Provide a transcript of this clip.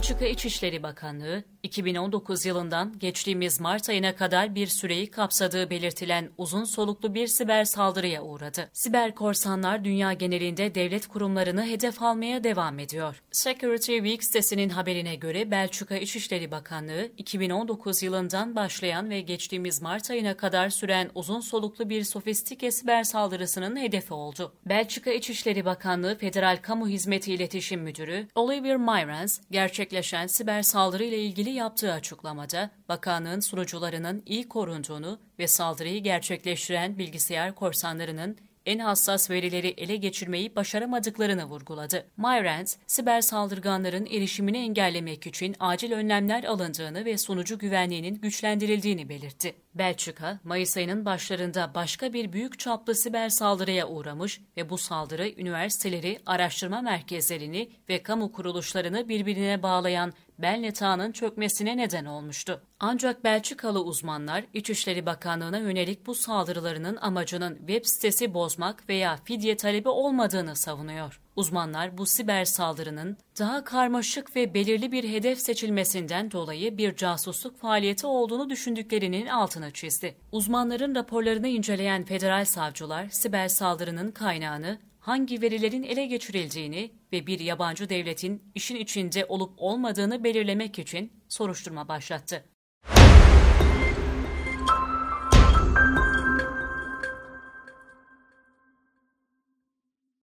Belçika İçişleri Bakanlığı, 2019 yılından geçtiğimiz Mart ayına kadar bir süreyi kapsadığı belirtilen uzun soluklu bir siber saldırıya uğradı. Siber korsanlar dünya genelinde devlet kurumlarını hedef almaya devam ediyor. Security Week sitesinin haberine göre Belçika İçişleri Bakanlığı, 2019 yılından başlayan ve geçtiğimiz Mart ayına kadar süren uzun soluklu bir sofistike siber saldırısının hedefi oldu. Belçika İçişleri Bakanlığı Federal Kamu Hizmeti İletişim Müdürü Oliver Myrans, gerçekleşen siber saldırı ile ilgili yaptığı açıklamada, bakanlığın sunucularının iyi korunduğunu ve saldırıyı gerçekleştiren bilgisayar korsanlarının en hassas verileri ele geçirmeyi başaramadıklarını vurguladı. Myrant, siber saldırganların erişimini engellemek için acil önlemler alındığını ve sunucu güvenliğinin güçlendirildiğini belirtti. Belçika, Mayıs ayının başlarında başka bir büyük çaplı siber saldırıya uğramış ve bu saldırı üniversiteleri, araştırma merkezlerini ve kamu kuruluşlarını birbirine bağlayan Belnet ağının çökmesine neden olmuştu. Ancak Belçikalı uzmanlar İçişleri Bakanlığı'na yönelik bu saldırılarının amacının web sitesi bozmak veya fidye talebi olmadığını savunuyor. Uzmanlar bu siber saldırının daha karmaşık ve belirli bir hedef seçilmesinden dolayı bir casusluk faaliyeti olduğunu düşündüklerinin altını çizdi. Uzmanların raporlarını inceleyen federal savcılar siber saldırının kaynağını hangi verilerin ele geçirildiğini ve bir yabancı devletin işin içinde olup olmadığını belirlemek için soruşturma başlattı.